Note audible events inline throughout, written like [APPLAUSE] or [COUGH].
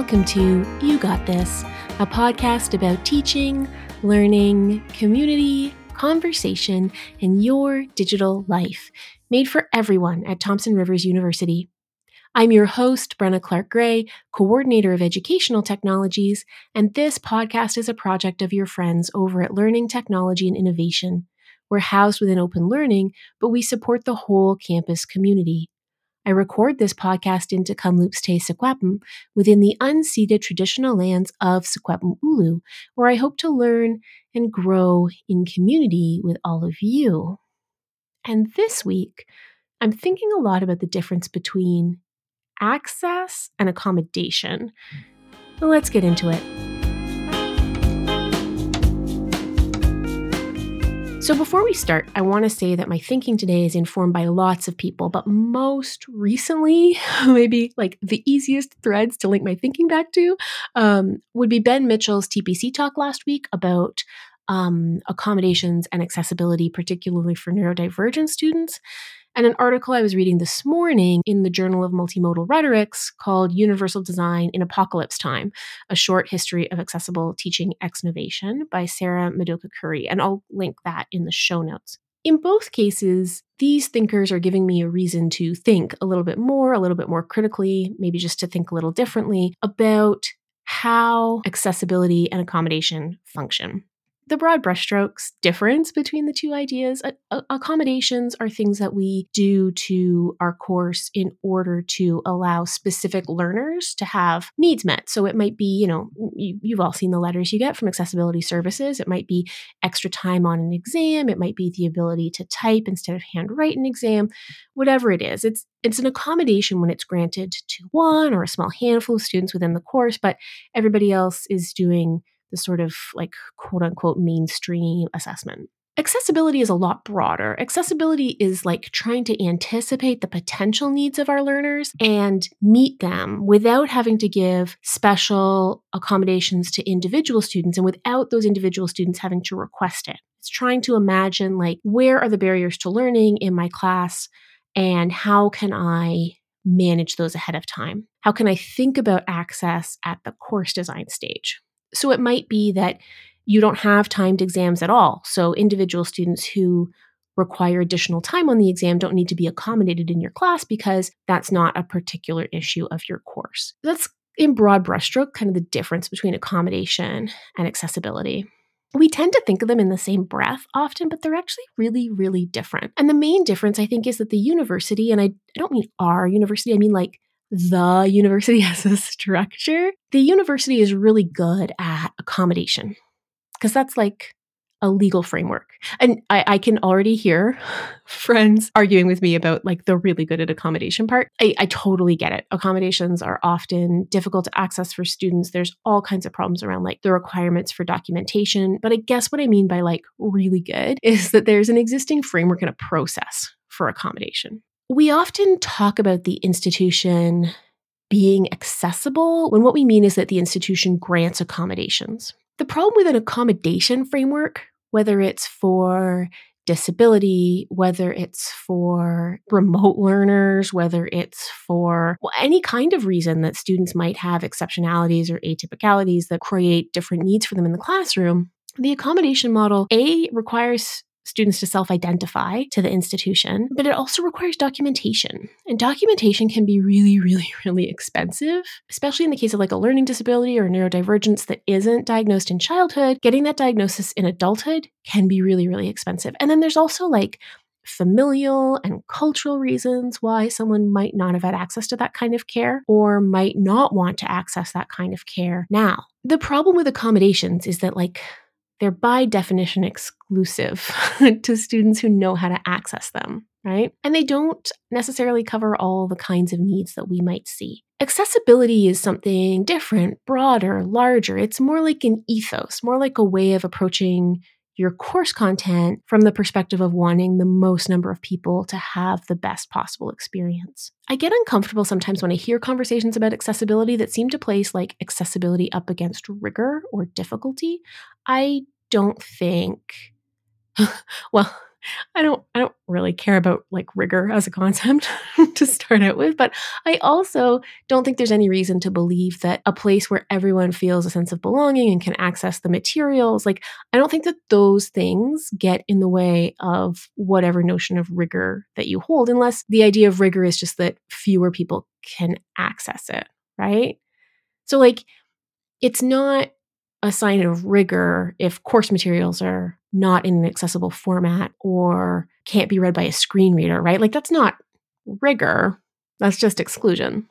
Welcome to You Got This, a podcast about teaching, learning, community, conversation, and your digital life, made for everyone at Thompson Rivers University. I'm your host, Brenna Clark Gray, coordinator of educational technologies, and this podcast is a project of your friends over at Learning Technology and Innovation. We're housed within open learning, but we support the whole campus community. I record this podcast in Tk'emlúps te Secwepemc within the unceded traditional lands of Secwepemcúl'ecw, where I hope to learn and grow in community with all of you. And this week, I'm thinking a lot about the difference between access and accommodation. Let's get into it. So, before we start, I want to say that my thinking today is informed by lots of people, but most recently, [LAUGHS] maybe like the easiest threads to link my thinking back to um, would be Ben Mitchell's TPC talk last week about um, accommodations and accessibility, particularly for neurodivergent students and an article I was reading this morning in the Journal of Multimodal Rhetorics called Universal Design in Apocalypse Time A Short History of Accessible Teaching Exnovation by Sarah Madoka Curry. And I'll link that in the show notes. In both cases, these thinkers are giving me a reason to think a little bit more, a little bit more critically, maybe just to think a little differently about how accessibility and accommodation function the broad brushstrokes difference between the two ideas. A- accommodations are things that we do to our course in order to allow specific learners to have needs met. So it might be, you know, you, you've all seen the letters you get from accessibility services. It might be extra time on an exam. It might be the ability to type instead of handwrite an exam. Whatever it is, it's it's an accommodation when it's granted to one or a small handful of students within the course, but everybody else is doing the sort of like quote unquote mainstream assessment. Accessibility is a lot broader. Accessibility is like trying to anticipate the potential needs of our learners and meet them without having to give special accommodations to individual students and without those individual students having to request it. It's trying to imagine like where are the barriers to learning in my class and how can I manage those ahead of time? How can I think about access at the course design stage? So it might be that you don't have timed exams at all. So individual students who require additional time on the exam don't need to be accommodated in your class because that's not a particular issue of your course. That's in broad brushstroke kind of the difference between accommodation and accessibility. We tend to think of them in the same breath often, but they're actually really, really different. And the main difference, I think, is that the university, and I, don't mean our university, I mean like the university [LAUGHS] as a structure, the university is really good at accommodation because that's like a legal framework. And I, I, can already hear [LAUGHS] friends arguing with me about like the really good at accommodation part. I, I totally get it. Accommodations are often difficult to access for students. There's all kinds of problems around like the requirements for documentation. But I guess what I mean by like really good is that there's an existing framework and a process for accommodation. We often talk about the institution being accessible when what we mean is that the institution grants accommodations. The problem with an accommodation framework, whether it's for disability, whether it's for remote learners, whether it's for well, any kind of reason that students might have exceptionalities or atypicalities that create different needs for them in the classroom, the accommodation model A requires students to self identify to the institution, but it also requires documentation. And documentation can be really, really, [LAUGHS] really expensive, especially in the case of like a learning disability or neurodivergence that isn't diagnosed in childhood. Getting that diagnosis in adulthood can be really, really expensive. And then there's also like familial and cultural reasons why someone might not have had access to that kind of care or might not want to access that kind of care now. The problem with accommodations is that, like, they're by definition exclusive [LAUGHS] to students who know how to access them, right? And they don't necessarily cover all the kinds of needs that we might see. Accessibility is something different, broader, larger. It's more like an ethos, more like a way of approaching your course content from the perspective of wanting the most number of people to have the best possible experience. I get uncomfortable sometimes when I hear conversations about accessibility that seem to place like accessibility up against rigor or difficulty. I don't think, [LAUGHS] well, I don't I don't really care about like rigor as a concept [LAUGHS] to start out with, but I also don't think there's any reason to believe that a place where everyone feels a sense of belonging and can access the materials, like I don't think that those things get in the way of whatever notion of rigor that you hold unless the idea of rigor is just that fewer people can access it, right? So like it's not a sign of rigor if course materials are not in an accessible format or can't be read by a screen reader, right? Like that's not rigor, that's just exclusion.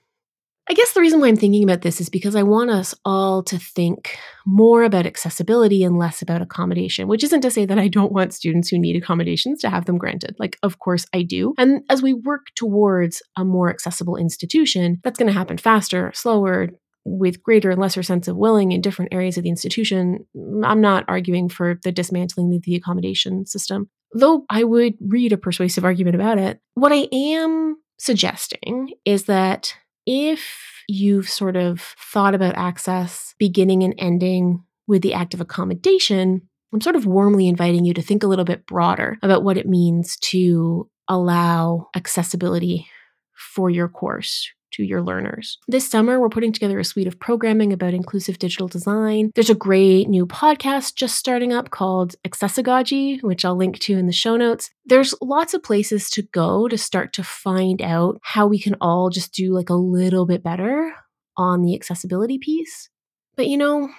I guess the reason why I'm thinking about this is because I want us all to think more about accessibility and less about accommodation, which isn't to say that I don't want students who need accommodations to have them granted. Like, of course, I do. And as we work towards a more accessible institution, that's going to happen faster, slower, with greater and lesser sense of willing in different areas of the institution. I'm not arguing for the dismantling of the accommodation system, though I would read a persuasive argument about it. What I am suggesting is that if you've sort of thought about access beginning and ending with the act of accommodation, I'm sort of warmly inviting you to think a little bit broader about what it means to allow accessibility for your course to your learners. This summer, we're putting together a suite of programming about inclusive digital design. There's a great new podcast just starting up called Accessigogy, which I'll link to in the show notes. There's lots of places to go to start to find out how we can all just do like a little bit better on the accessibility piece. But you know,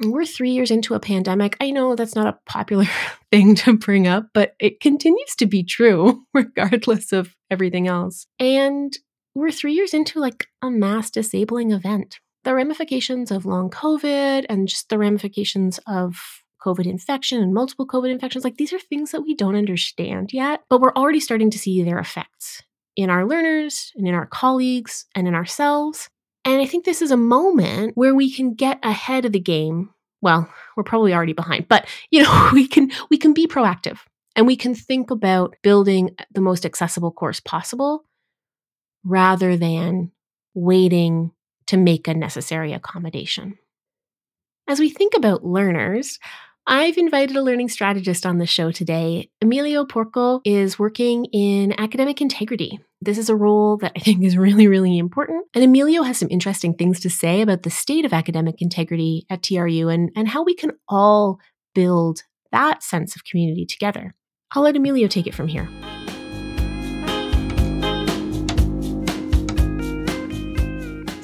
we're three years into a pandemic. I know that's not a popular [LAUGHS] thing to bring up, but it continues to be true [LAUGHS] regardless of everything else. And we're three years into like a mass disabling event. The ramifications of long COVID and just the ramifications of COVID infection and multiple COVID infections, like these are things that we don't understand yet, but we're already starting to see their effects in our learners and in our colleagues and in ourselves. And I think this is a moment where we can get ahead of the game. Well, we're probably already behind, but you know, [LAUGHS] we can we can be proactive and we can think about building the most accessible course possible rather than waiting to make a necessary accommodation. As we think about learners, I've invited a learning strategist on the show today. Emilio Porco is working in academic integrity. This is a role that I [LAUGHS] think is really, really important. And Emilio has some interesting things to say about the state of academic integrity at TRU and, and how we can all build that sense of community together. I'll let Emilio take it from here.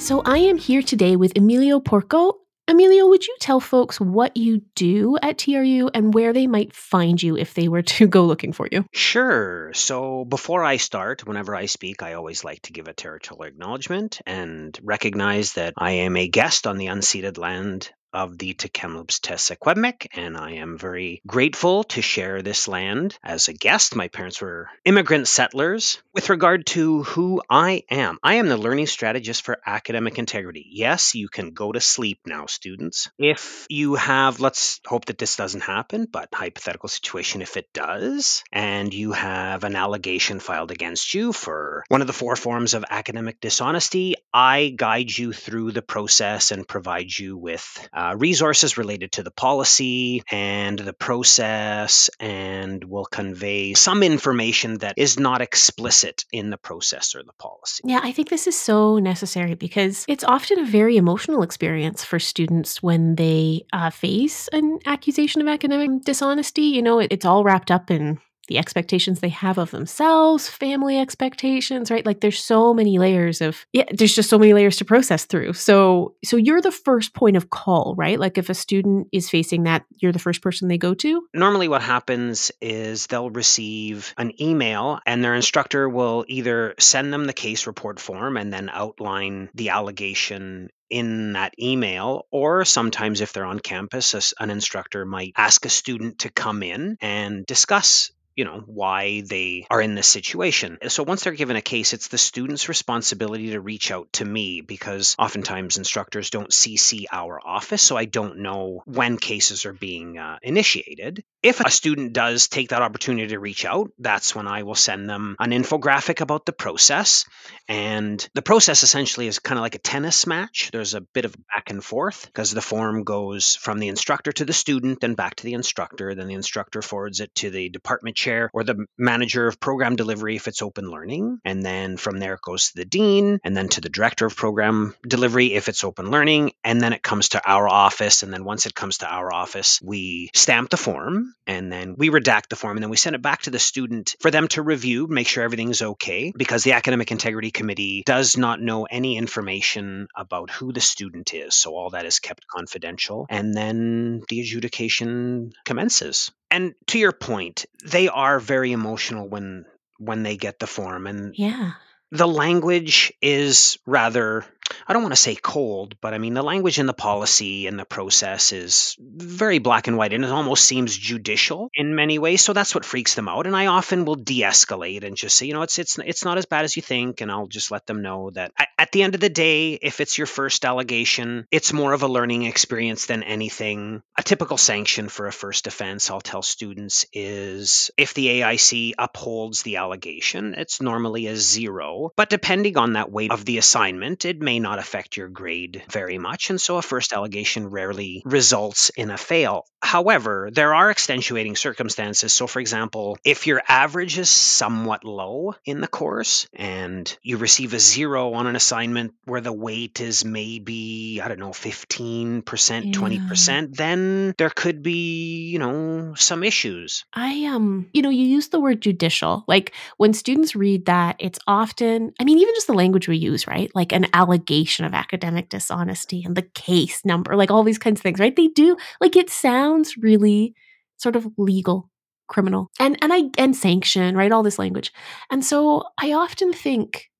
So I am here today with Emilio Porco. Emilio, would you tell folks what you do at TRU and where they might find you if they were to [LAUGHS] go looking for you? Sure. So before I start, whenever I speak, I always like to give a territorial acknowledgement and recognize that I am a guest on the unceded land of the Tk'emlúps te and I am very grateful to share this land as a guest. My parents were immigrant settlers. With regard to who I am, I am the learning strategist for academic integrity. Yes, you can go to sleep now, students. If you have, let's hope that this doesn't happen, but hypothetical situation if it does, and you have an allegation filed against you for one of the four forms of academic dishonesty, I guide you through the process and provide you with uh, uh, resources related to the policy and the process, and will convey some information that is not explicit in the process or the policy. Yeah, I think this is so necessary because it's often a very emotional experience for students when they uh, face an accusation of academic dishonesty. You know, it, it's all wrapped up in the expectations they have of themselves, family expectations, right? Like there's so many layers of yeah, there's just so many layers to process through. So so you're the first point of call, right? Like if a student is facing that, you're the first person they go to? Normally what happens is they'll receive an email and their instructor will either send them the case report form and then outline the allegation in that email, or sometimes if they're on campus, an instructor might ask a student to come in and discuss you know why they are in this situation. So once they're given a case it's the student's responsibility to reach out to me because oftentimes instructors don't cc our office so i don't know when cases are being uh, initiated. If a student does take that opportunity to reach out that's when i will send them an infographic about the process. And the process essentially is kind of like a tennis match. There's a bit of back and forth because the form goes from the instructor to the student then back to the instructor then the instructor forwards it to the department chair or the manager of program delivery if it's open learning. And then from there it goes to the dean and then to the director of program delivery if it's open learning. And then it comes to our office. And then once it comes to our office, we stamp the form and then we redact the form and then we send it back to the student for them to review, make sure everything's okay because the academic integrity committee does not know any information about who the student is. So all that is kept confidential. And then the adjudication commences. And to your point, they are very emotional when when they get the form and Yeah. The language is rather I don't want to say cold, but I mean the language in the policy and the process is very black and white and it almost seems judicial in many ways. So that's what freaks them out. And I often will de-escalate and just say, you know, it's it's it's not as bad as you think, and I'll just let them know that at the end of the day, if it's your first allegation, it's more of a learning experience than anything. A typical sanction for a first offense, I'll tell students, is if the AIC upholds the allegation, it's normally a zero. But depending on that weight of the assignment, it may not affect your grade very much. And so a first allegation rarely results in a fail. However, there are extenuating circumstances. So, for example, if your average is somewhat low in the course and you receive a zero on an assignment where the weight is maybe, I don't know, 15%, 20%, then there could be, you know, some issues. I um, you know, you use the word judicial. Like when students read that, it's often, I mean, even just the language we use, right? Like an allegation of academic dishonesty and the case number, like all these kinds of things, right? They do like it sounds really sort of legal, criminal. And and I and sanction, right? All this language. And so I often think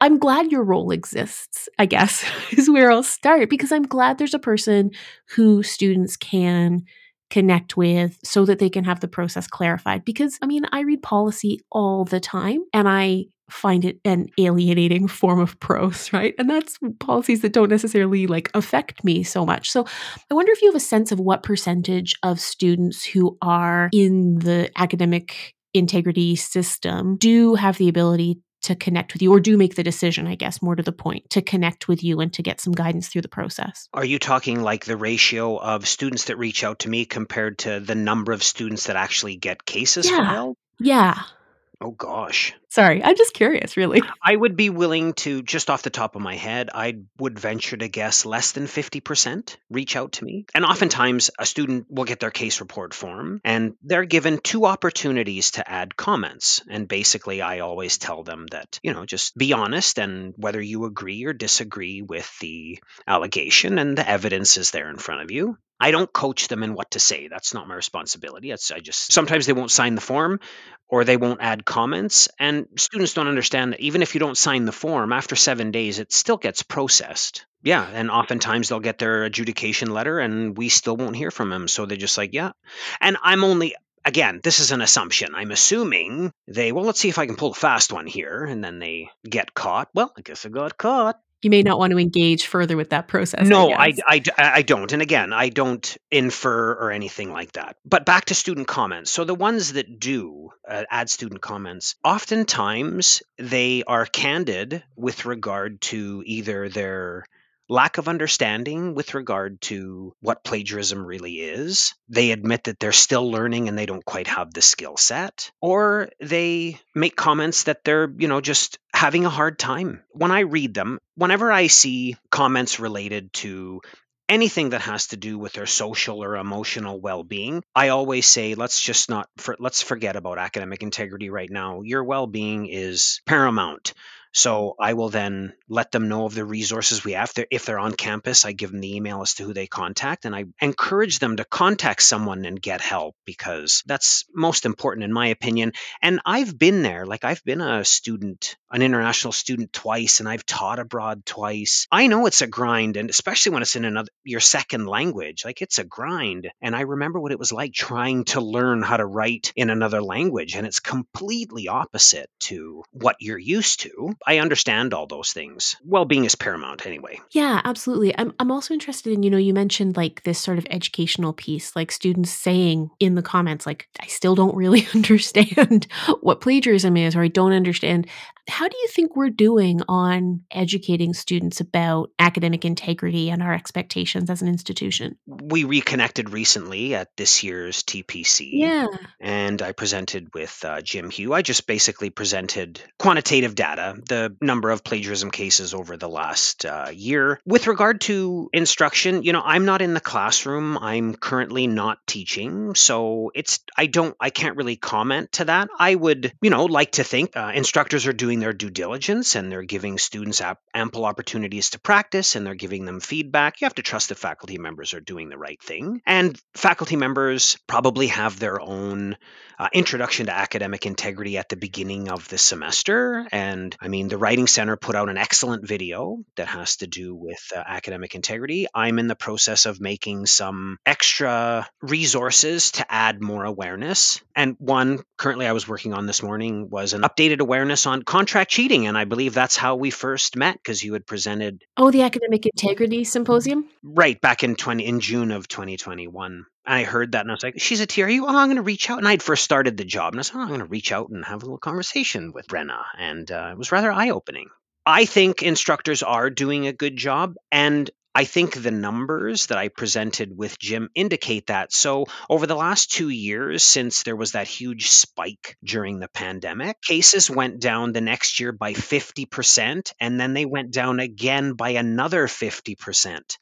I'm glad your role exists, I guess, [LAUGHS] is where I'll start because I'm glad there's a person who students can connect with so that they can have the process clarified. Because, I mean, I read policy all the time and I find it an alienating form of prose, right? And that's policies that don't necessarily like affect me so much. So I wonder if you have a sense of what percentage of students who are in the academic integrity system do have the ability to connect with you or do make the decision, I guess, more to the point, to connect with you and to get some guidance through the process. Are you talking like the ratio of students that reach out to me compared to the number of students that actually get cases Yeah. filed? Yeah. Oh gosh. Sorry, I'm just curious, really. [LAUGHS] I would be willing to, just off the top of my head, I would venture to guess less than 50% reach out to me. And oftentimes, a student will get their case report form and they're given two opportunities to add comments. And basically, I always tell them that, you know, just be honest and whether you agree or disagree with the allegation and the evidence is there in front of you. I don't coach them in what to say. That's not my responsibility. I just sometimes they won't sign the form or they won't add comments. And students don't understand that even if you don't sign the form, after seven days, it still gets processed. Yeah. And oftentimes they'll get their adjudication letter and we still won't hear from them. So they're just like, yeah. And I'm only, again, this is an assumption. I'm assuming they, well, let's see if I can pull a fast one here. And then they get caught. Well, I guess I got caught. You may not want to engage further with that process. No, I, I. I, I don't. And again, I don't infer or anything like that. But back to student comments. So the ones that do uh, add student comments, oftentimes they are candid with regard to either their lack of understanding with regard to what plagiarism really is. They admit that they're still learning and they don't quite have the skill set. Or they make comments that they're, you know, just having a hard time. When I read them, whenever I see comments related to anything that has to do with their social or emotional well-being i always say let's just not for, let's forget about academic integrity right now your well-being is paramount so I will then let them know of the resources we have. If they're on campus, I give them the email as to who they contact, and I encourage them to contact someone and get help because that's most important, in my opinion. And I've been there. Like, I've been a student, an international student twice, and I've taught abroad twice. I know it's a grind, and especially when it's in another your second language, like it's a grind. And I remember what it was like trying to learn how to write in another language, and it's completely opposite to what you're used to. I understand all those things. Well being is paramount anyway. Yeah, absolutely. I'm I'm also interested in, you know, you mentioned like this sort of educational piece, like students saying in the comments, like, I still don't really [LAUGHS] understand what plagiarism is, or I don't understand. How do you think we're doing on educating students about academic integrity and our expectations as an institution? We reconnected recently at this year's TPC. Yeah. And I presented with uh, Jim Hugh. I just basically presented quantitative data, the number of plagiarism cases over the last uh, year. With regard to instruction, you know, I'm not in the classroom. I'm currently not teaching. So it's, I don't, I can't really comment to that. I would, you know, like to think uh, instructors are doing their due diligence and they're giving students ap- ample opportunities to practice and they're giving them feedback. You have to trust that faculty members are doing the right thing. And faculty members probably have their own uh, introduction to academic integrity at the beginning of the semester. And I mean, the Writing Center put out an excellent video that has to do with uh, academic integrity. I'm in the process of making some extra resources to add more awareness. And one currently I was working on this morning was an updated awareness on contract cheating. And I believe that's how we first met because you had presented. Oh, the Academic Integrity Symposium? Right, back in 20, in June of 2021. I heard that and I was like, she's a TRU. Oh, I'm going to reach out. And I'd first started the job and I said, oh, I'm going to reach out and have a little conversation with Brenna. And uh, it was rather eye opening. I think instructors are doing a good job. And I think the numbers that I presented with Jim indicate that. So, over the last two years, since there was that huge spike during the pandemic, cases went down the next year by 50%, and then they went down again by another 50%.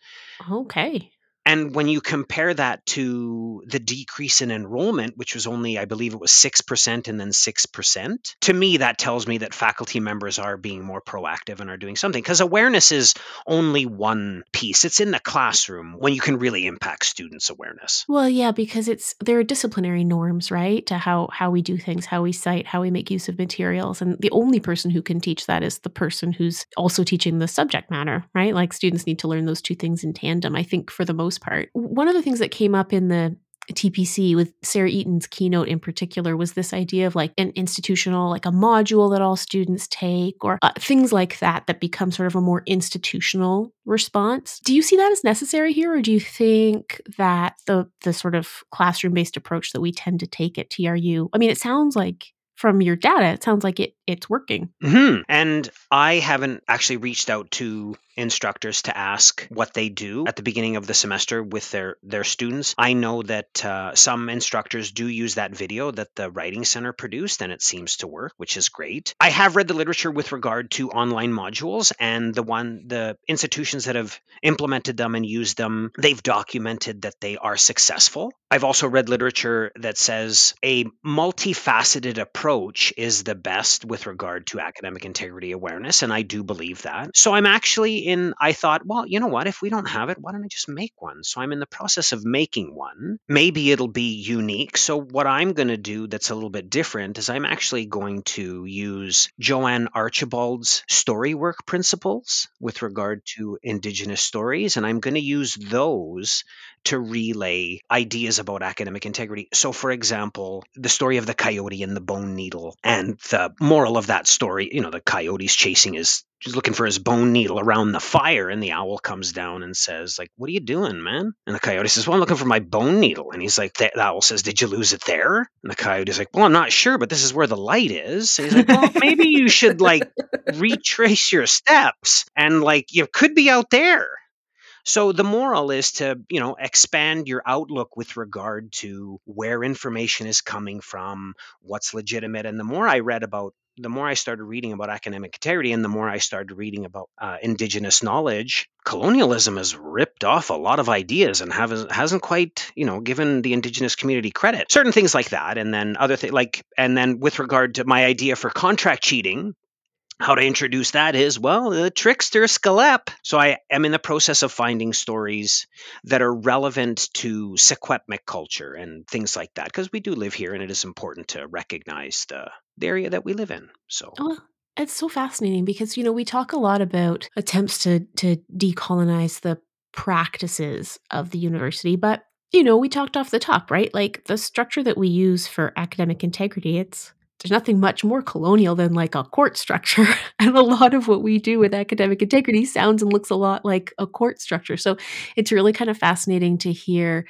Okay. And when you compare that to the decrease in enrollment, which was only, I believe it was 6% and then 6%, to me, that tells me that faculty members are being more proactive and are doing something. Because awareness is only one piece, it's in the classroom when you can really impact students' awareness. Well, yeah, because it's there are disciplinary norms, right? To how, how we do things, how we cite, how we make use of materials. And the only person who can teach that is the person who's also teaching the subject matter, right? Like students need to learn those two things in tandem, I think, for the most most part. One of the things that came up in the TPC with Sarah Eaton's keynote in particular was this idea of like an institutional, like a module that all students take, or uh, things like that, that become sort of a more institutional response. Do you see that as necessary here, or do you think that the the sort of classroom based approach that we tend to take at TRU? I mean, it sounds like from your data, it sounds like it it's working. Mm-hmm. And I haven't actually reached out to instructors to ask what they do at the beginning of the semester with their their students. I know that uh, some instructors do use that video that the Writing Center produced, and it seems to work, which is great. I have read the literature with regard to online modules, and the one the institutions that have implemented them and used them, they've documented that they are successful. I've also read literature that says a multifaceted approach is the best with regard to academic integrity awareness, and I do believe that. So I'm actually in, I thought, well, you know what? If we don't have it, why don't I just make one? So I'm in the process of making one. Maybe it'll be unique. So what I'm going to do that's a little bit different is I'm actually going to use Jo-ann Archibald's story work principles with regard to Indigenous stories, and I'm going to use those to relay ideas about academic integrity. So, for example, the story of the coyote and the bone needle, and the moral of that story, you know, the coyote's chasing his he's looking for his bone needle around the fire and the owl comes down and says like what are you doing man? And the coyote says well i'm looking for my bone needle. And he's like the owl says did you lose it there? And the coyote's like well i'm not sure but this is where the light is. And he's like well [LAUGHS] maybe you should like retrace your steps and like you could be out there so the moral is to, you know, expand your outlook with regard to where information is coming from, what's legitimate. And the more I read about the more I started reading about academic integrity and the more I started reading about uh, indigenous knowledge, colonialism has ripped off a lot of ideas and hasn't quite you know given the indigenous community credit. Certain things like that, and then other things like and then with regard to my idea for contract cheating, how to introduce that is well the trickster Sk'elep. So I am in the process of finding stories that are relevant to Secwepemc culture and things like that because we do live here and it is important to recognize the, the area that we live in. So oh, it's so fascinating because you know we talk a lot about attempts to to decolonize the practices of the university, but you know we talked off the top, right? Like the structure that we use for academic integrity, it's there's nothing much more colonial than like a court structure. [LAUGHS] and a lot of what we do with academic integrity sounds and looks a lot like a court structure. So it's really kind of fascinating to hear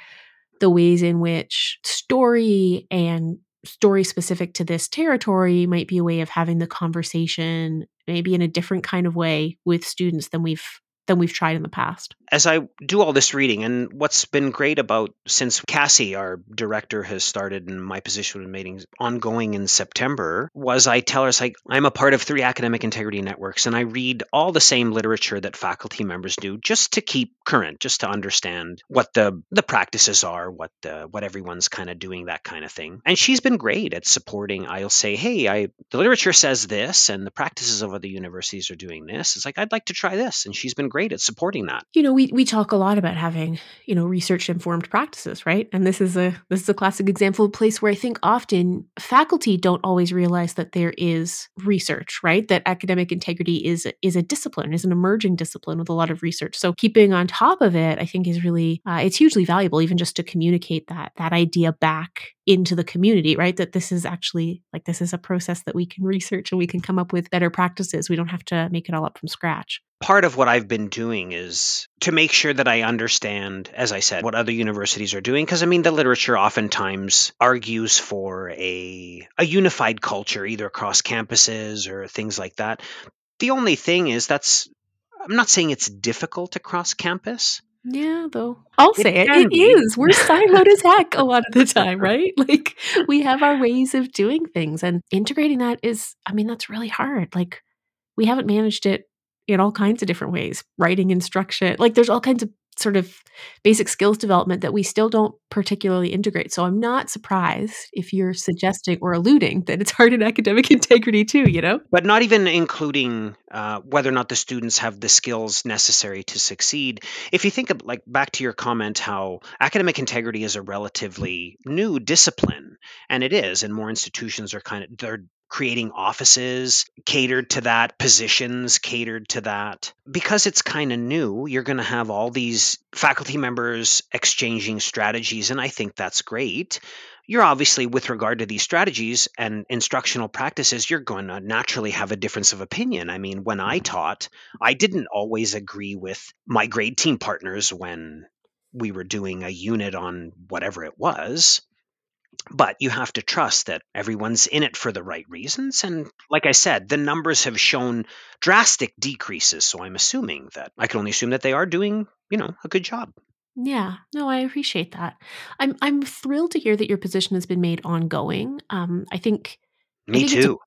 the ways in which story and story specific to this territory might be a way of having the conversation maybe in a different kind of way with students than we've than we've tried in the past. As I do all this reading, and what's been great about since Cassie, our director, has started in my position in meetings ongoing in September, was I tell her, like, I'm a part of three academic integrity networks, and I read all the same literature that faculty members do just to keep current, just to understand what the the practices are, what the what everyone's kind of doing, that kind of thing. And she's been great at supporting. I'll say, hey, I the literature says this, and the practices of other universities are doing this. It's like I'd like to try this, and she's been great at supporting that. You know, we we talk a lot about having, you know, research informed practices, right? And this is a this is a classic example of a place where I think often faculty don't always realize that there is research, right? That academic integrity is is a discipline, is an emerging discipline with a lot of research. So keeping on top of it, I think is really uh, it's hugely valuable, even just to communicate that that idea back into the community, right? That this is actually like this is a process that we can research and we can come up with better practices. We don't have to make it all up from scratch part of what I've been doing is to make sure that I understand, as I said, what other universities are doing. Because I mean, the literature oftentimes argues for a a unified culture, either across campuses or things like that. The only thing is that's I'm not saying it's difficult across campus. Yeah, though. I'll say it. It be. is. We're siloed as heck a lot of the [LAUGHS] time, right? Like we have our ways of doing things and integrating that is I mean, that's really hard. Like we haven't managed it in all kinds of different ways writing instruction like there's all kinds of sort of basic skills development that we still don't particularly integrate. So i'm not surprised if you're suggesting or alluding that it's hard in academic [LAUGHS] integrity too you know? But not even including uh, whether or not the students have the skills necessary to succeed. If you think of like back to your comment how academic integrity is a relatively new discipline and it is and more institutions are kind of they're creating offices catered to that, positions catered to that. Because it's kind of new, you're going to have all these faculty members exchanging strategies, and I think that's great. You're obviously, with regard to these strategies and instructional practices, you're going to naturally have a difference of opinion. I mean, when I taught, I didn't always agree with my grade team partners when we were doing a unit on whatever it was but you have to trust that everyone's in it for the right reasons. And like I said, the numbers have shown drastic decreases. So I'm assuming that I can only assume that they are doing, you know, a good job. Yeah, no, I appreciate that. I'm I'm thrilled to hear that your position has been made ongoing. Um, I think me I think too.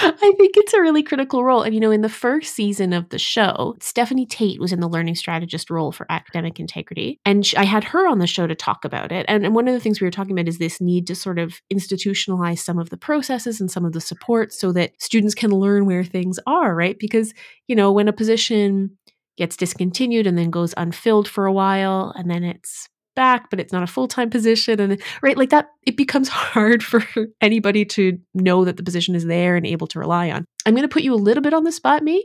I think it's a really critical role. And, you know, in the first season of the show, Stephanie Tate was in the learning strategist role for academic integrity. And I had her on the show to talk about it. And, and one of the things we were talking about is this need to sort of institutionalize some of the processes and some of the support so that students can learn where things are, right? Because, you know, when a position gets discontinued and then goes unfilled for a while and then it's back, but it's not a full time position. And right, like that, it becomes [LAUGHS] hard for anybody to know that the position is there and able to rely on. I'm going to put you a little bit on the spot. Maybe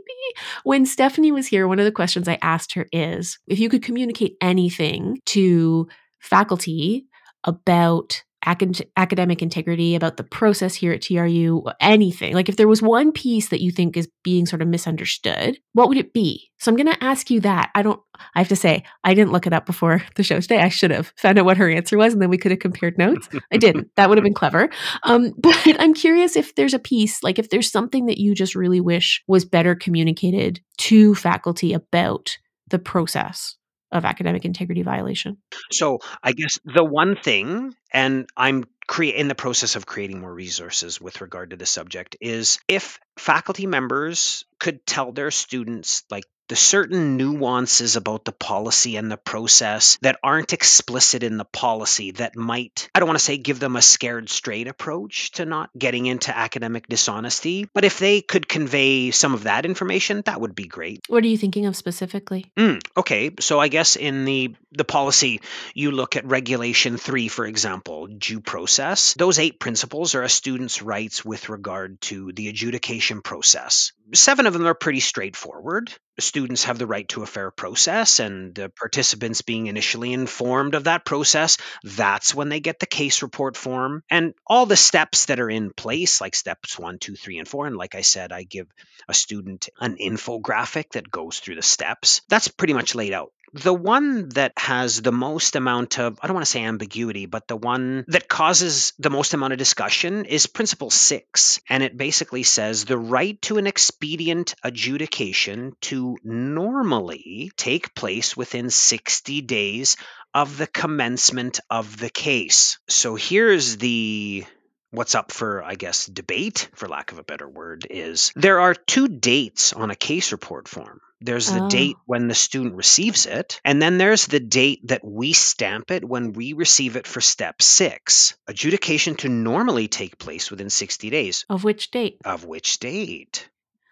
when Stephanie was here, one of the questions I asked her is if you could communicate anything to faculty about acad- academic integrity, about the process here at TRU, anything. Like if there was one piece that you think is being sort of misunderstood, what would it be? So I'm going to ask you that. I don't, I have to say, I didn't look it up before [LAUGHS] the show today. I should have found out what her answer was and then we could have compared notes. I didn't. [LAUGHS] That would have been clever. Um, [LAUGHS] but I'm curious if there's a piece, like if there's something that you just really wish was better communicated to faculty about the process of academic integrity violation? So I guess the one thing, and I'm create in the process of creating more resources with regard to the subject, is if faculty members could tell their students like certain nuances about the policy and the process that aren't explicit in the policy that might, I don't want to say give them a scared straight approach to not getting into academic dishonesty, but if they could convey some of that information, that would be great. What are you thinking of specifically? Mm, okay, so I guess in the the policy, you look at regulation three, for example, due process. Those eight principles are a student's rights with regard to the adjudication process. Seven of them are pretty straightforward. Students have the right to a fair process and the participants being initially informed of that process that's when they get the case report form. And all the steps that are in place like steps one two three and four and like i said i give a student an infographic that goes through the steps that's pretty much laid out The one that has the most amount of, I don't want to say ambiguity, but the one that causes the most amount of discussion is Principle 6. And it basically says the right to an expedient adjudication to normally take place within 60 days of the commencement of the case. So here's the what's up for, I guess, debate, for lack of a better word, is there are two dates on a case report form. There's the Oh. date when the student receives it, and then there's the date that we stamp it when we receive it for step six. Adjudication to normally take place within 60 days. Of which date? Of which date?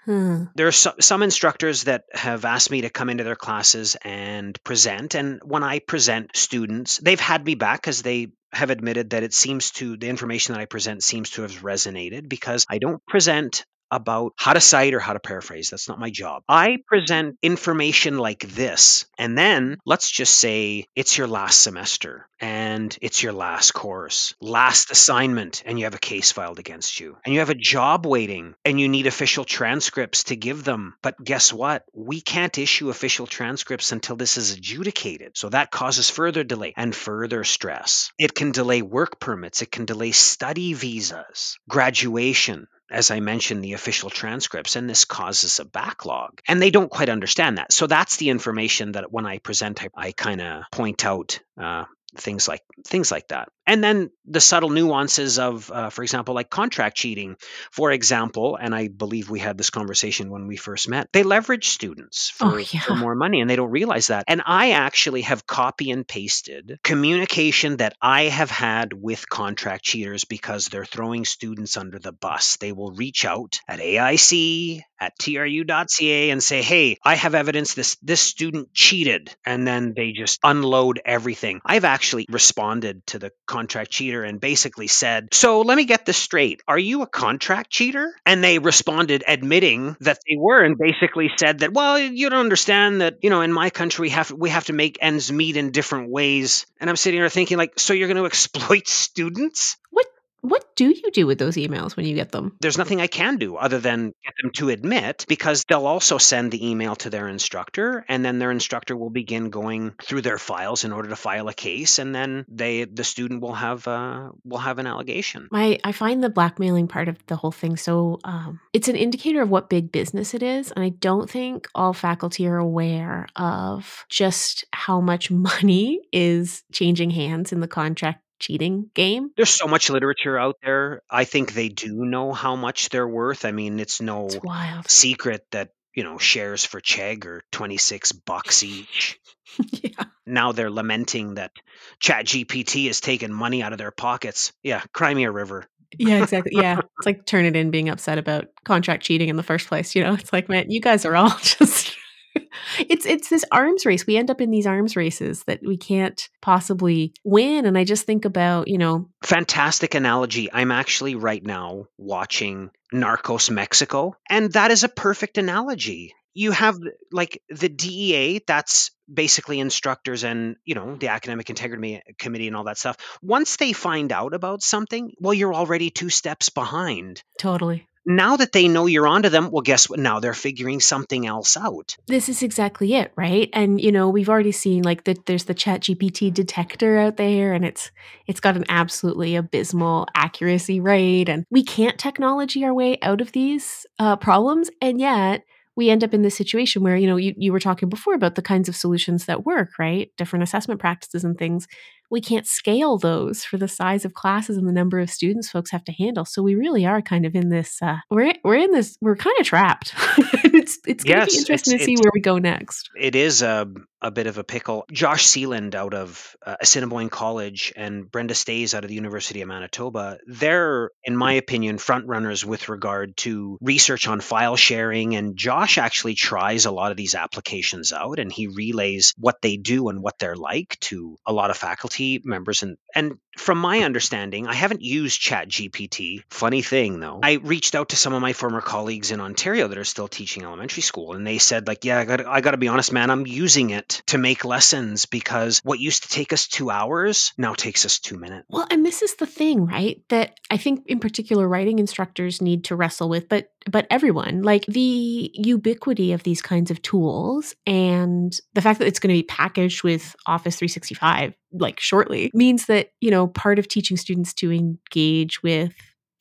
Hmm. There are so, some instructors that have asked me to come into their classes and present. And when I present students, they've had me back because they have admitted that it seems to, the information that I present seems to have resonated because I don't present about how to cite or how to paraphrase. That's not my job. I present information like this. And then let's just say it's your last semester and it's your last course, last assignment, and you have a case filed against you. And you have a job waiting and you need official transcripts to give them. But guess what? We can't issue official transcripts until this is adjudicated. So that causes further delay and further stress. It can delay work permits, it can delay study visas, graduation as I mentioned, the official transcripts, and this causes a backlog. And they don't quite understand that. So that's the information that when I present, I, I kind of point out uh, things like things like that. And then the subtle nuances of, uh, for example, like contract cheating. For example, and I believe we had this conversation when we first met. They leverage students for, Oh, yeah. for more money, and they don't realize that. And I actually have copy and pasted communication that I have had with contract cheaters because they're throwing students under the bus. They will reach out at AIC at tru.ca and say, "Hey, I have evidence this this student cheated," and then they just unload everything. I've actually responded to the contract cheater and basically said, "So let me get this straight. Are you a contract cheater?" And they responded admitting that they were and basically said that, "Well, you don't understand that, you know, in my country we have we have to make ends meet in different ways." And I'm sitting there thinking like, "So you're going [LAUGHS] to exploit students?" What what do you do with those emails when you get them? there's nothing I can do other than get them to admit because they'll also send the email to their instructor and then their instructor will begin going through their files in order to file a case and then they the student will have uh, will have an allegation. My I find the blackmailing part of the whole thing so um, it's an indicator of what big business it is, and I don't think all faculty are aware of just how much [LAUGHS] money is changing hands in the contract cheating game. There's so much literature out there. I think they do know how much they're worth. I mean, it's no It's secret that you know shares for Chegg are 26 bucks each. [LAUGHS] yeah. Now they're lamenting that ChatGPT has taken money out of their pockets. Yeah, Crimea River. Yeah, [LAUGHS] exactly. Yeah. It's like Turnitin being upset about contract cheating in the first place, you know. It's like, man, you guys are all [LAUGHS] just it's it's this arms race. We end up in these arms races that we can't possibly win. And I just think about, you know, Fantastic analogy. I'm actually right now watching Narcos Mexico, and that is a perfect analogy. You have like the DEA, that's basically instructors and, you know, the academic integrity committee and all that stuff. Once they find out about something, well, you're already two steps behind. totally. Now that they know you're onto them, well, guess what? Now they're figuring something else out. This is exactly it, right? And you know, we've already seen like that there's the ChatGPT detector out there and it's it's got an absolutely abysmal accuracy rate. And we can't technology our way out of these uh, problems. And yet we end up in this situation where, you know, you, you were talking before about the kinds of solutions that work, right? Different assessment practices and things. We can't scale those for the size of classes and the number of students folks have to handle. So we really are kind of in this. Uh, we're we're in this. We're kind of trapped. [LAUGHS] it's it's going to Yes, be interesting to see where we go next. it is a, a bit of a pickle. Josh Seeland out of uh, Assiniboine College and Brenda Stoesz out of the University of Manitoba, they're, in my opinion, front runners with regard to research on file sharing. And Josh actually tries a lot of these applications out and he relays what they do and what they're like to a lot of faculty members. And, and from my understanding, I haven't used ChatGPT. Funny thing though, I reached out to some of my former colleagues in Ontario that are still teaching elementary school, and they said like, "Yeah, I got I got to be honest, man, I'm using it to make lessons because what used to take us two hours now takes us two minutes. Well, and this is the thing, right? That I think in particular writing instructors need to wrestle with, but but everyone, like the ubiquity of these kinds of tools and the fact that it's going to be packaged with Office 365 like shortly means that, you know, part of teaching students to engage with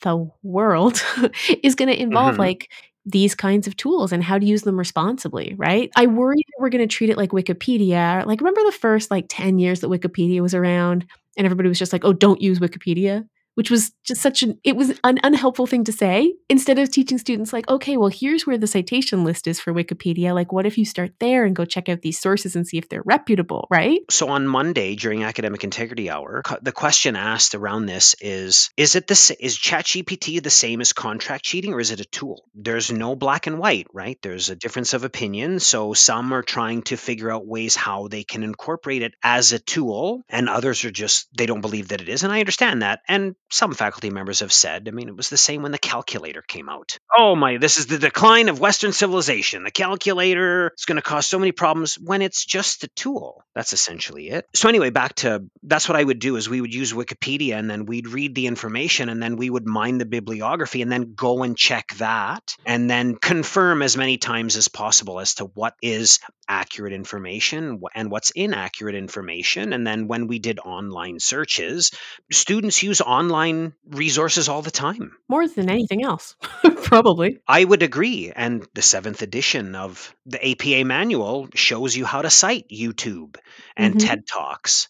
the world [LAUGHS] is going to involve mm-hmm. like these kinds of tools and how to use them responsibly, right? I worry that we're going to treat it like Wikipedia. Like, remember the first like 10 years that Wikipedia was around and everybody was just like, oh, don't use Wikipedia? Which was just such an it was an unhelpful thing to say instead of teaching students like okay well here's where the citation list is for wikipedia like what if you start there and go check out these sources and see if they're reputable right? So on monday during academic integrity hour the question asked around this is is it this is chatgpt the same as contract cheating or is it a tool? There's no black and white right? There's a difference of opinion. So some are trying to figure out ways how they can incorporate it as a tool and others are just they don't believe that it is and i understand that. And some faculty members have said, I mean, it was the same when the calculator came out. Oh my, this is the decline of Western civilization. The calculator is going to cause so many problems when it's just a tool. That's essentially it. So, anyway, back to that's what I would do is we would use Wikipedia and then we'd read the information and then we would mine the bibliography and then go and check that and then confirm as many times as possible as to what is accurate information and what's inaccurate information. And then when we did online searches, students use online online resources all the time. More than anything else, [LAUGHS] probably. I would agree. And the seventh edition of the APA manual shows you how to cite YouTube and mm-hmm. TED Talks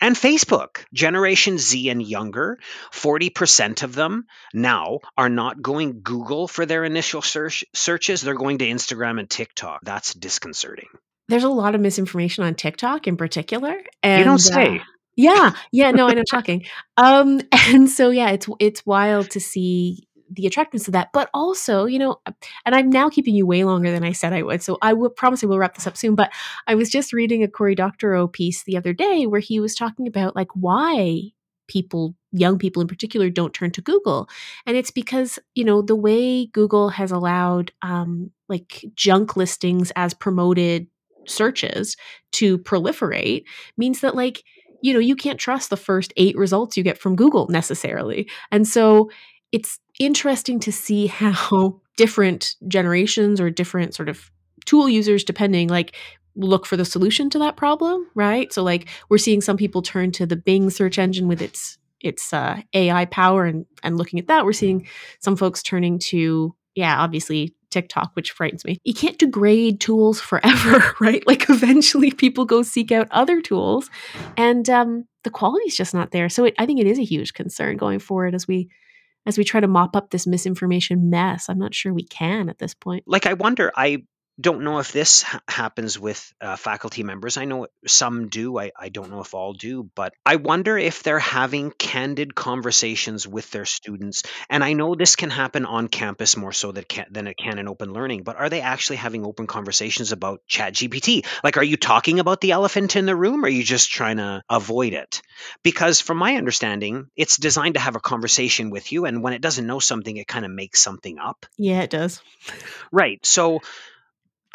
and Facebook. Generation Z and younger, 40% of them now are not going Google for their initial search searches. They're going to Instagram and TikTok. That's disconcerting. There's a lot of misinformation on TikTok in particular. And, you don't say. Uh, yeah, yeah, no, I know, shocking. Um, [LAUGHS] and so yeah, it's it's wild to see the attractiveness of that, but also, you know, and I'm now keeping you way longer than I said I would. So I will promise I will wrap this up soon. But I was just reading a Cory Doctorow piece the other day where he was talking about like why people young people in particular don't turn to google and it's because you know the way google has allowed um, like junk listings as promoted searches to proliferate means that like you know, you can't trust the first eight results you get from Google necessarily. And so it's interesting to see [LAUGHS] how different generations or different sort of tool users, depending, like, look for the solution to that problem, right? So, like, we're seeing some people turn to the Bing search engine with its its uh, AI power and and looking at that. We're seeing some folks turning to yeah, obviously TikTok, which frightens me. You can't degrade tools forever, [LAUGHS] right? Like eventually people go seek out other tools and um, the quality is just not there. So it, I think it is a huge concern going forward as we as we try to mop up this misinformation mess. I'm not sure we can at this point. Like I wonder, I don't know if this ha- happens with uh, faculty members. I know some do. I, I don't know if all do, but I wonder if they're having candid conversations with their students. And I know this can happen on campus more so that can, than it can in open learning, but are they actually having open conversations about ChatGPT? Like, are you talking about the elephant in the room or are you just trying to avoid it? Because from my understanding, it's designed to have a conversation with you. And when it doesn't know something, it kind of makes something up. Yeah, it does. Right. So,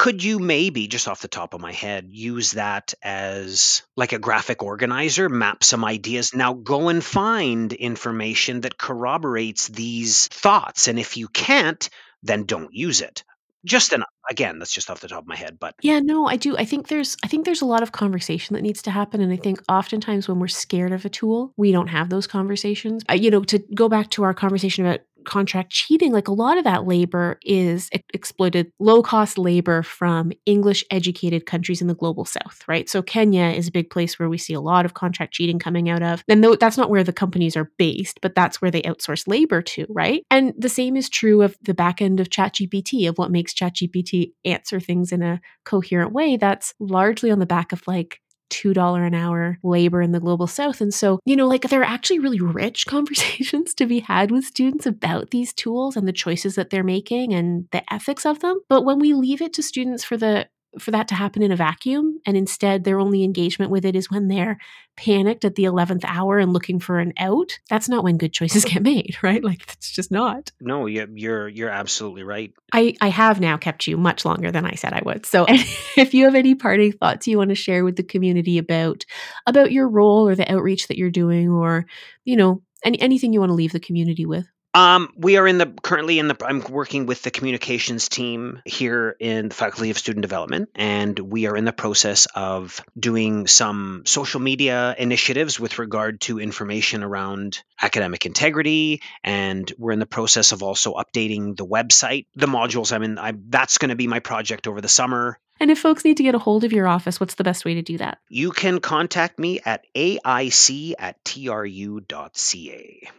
could you maybe just off the top of my head use that as like a graphic organizer map some ideas? Now go and find information that corroborates these thoughts and if you can't then don't use it. Just an again that's just off the top of my head but yeah no i do. I think there's i think there's a lot of conversation that needs to happen and i think oftentimes when we're scared of a tool we don't have those conversations. You know to go back to our conversation about contract cheating, like a lot of that labor is exploited low cost labor from English educated countries in the global south, right? So Kenya is a big place where we see a lot of contract cheating coming out of. And though that's not where the companies are based, but that's where they outsource labor to, right? And the same is true of the back end of ChatGPT, of what makes ChatGPT answer things in a coherent way. That's largely on the back of like $2 an hour labor in the global south. And so, you know, like there are actually really rich [LAUGHS] conversations to be had with students about these tools and the choices that they're making and the ethics of them. But when we leave it to students for the for that to happen in a vacuum. And instead, their only engagement with it is when they're panicked at the 11th hour and looking for an out. That's not when good choices [LAUGHS] get made, right? Like, it's just not. No, you're, you're absolutely right. I, I have now kept you much longer than I said I would. So [LAUGHS] if you have any parting thoughts you want to share with the community about, about your role or the outreach that you're doing, or, you know, any, anything you want to leave the community with. Um, we are in the currently in the. I'm working with the communications team here in the Faculty of Student Development, and we are in the process of doing some social media initiatives with regard to information around academic integrity, and we're in the process of also updating the website, the modules. I mean, I, that's going to be my project over the summer. And if folks need to get a hold of your office, what's the best way to do that? You can contact me at aic at tru.ca.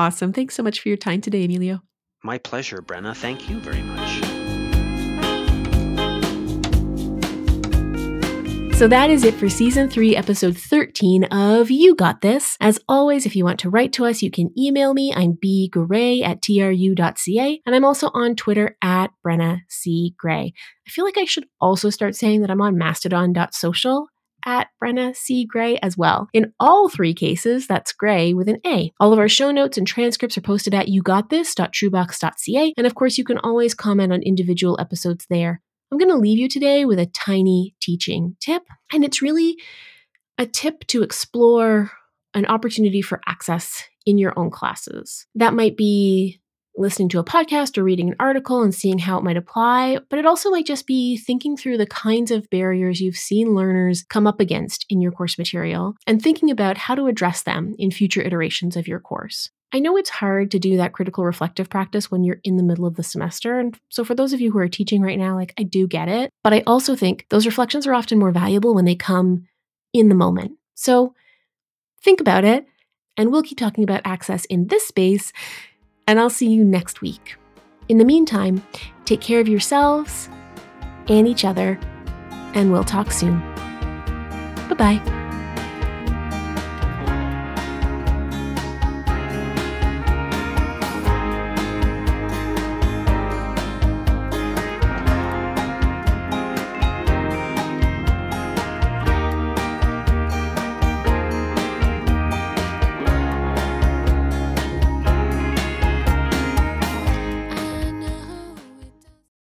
Awesome. Thanks so much for your time today, Emilio. My pleasure, Brenna. Thank you very much. So that is it for season three, episode 13 of You Got This. As always, if you want to write to us, you can email me. I'm bgray at tru.ca. And I'm also on Twitter at Brenna C. Gray. I feel like I should also start saying that I'm on mastodon.social at Brenna C. Gray as well. In all three cases, that's Gray with an A. All of our show notes and transcripts are posted at yougotthis.trubox.ca, and of course, you can always comment on individual episodes there. I'm going to leave you today with a tiny teaching tip, and it's really a tip to explore an opportunity for access in your own classes. That might be listening to a podcast or reading an article and seeing how it might apply, but it also might just be thinking through the kinds of barriers you've seen learners come up against in your course material and thinking about how to address them in future iterations of your course. I know it's hard to do that critical reflective practice when you're in the middle of the semester. And so, for those of you who are teaching right now, like I do get it. But I also think those reflections are often more valuable when they come in the moment. So, think about it. And we'll keep talking about access in this space and I'll see you next week. In the meantime, take care of yourselves and each other, and we'll talk soon. Bye bye.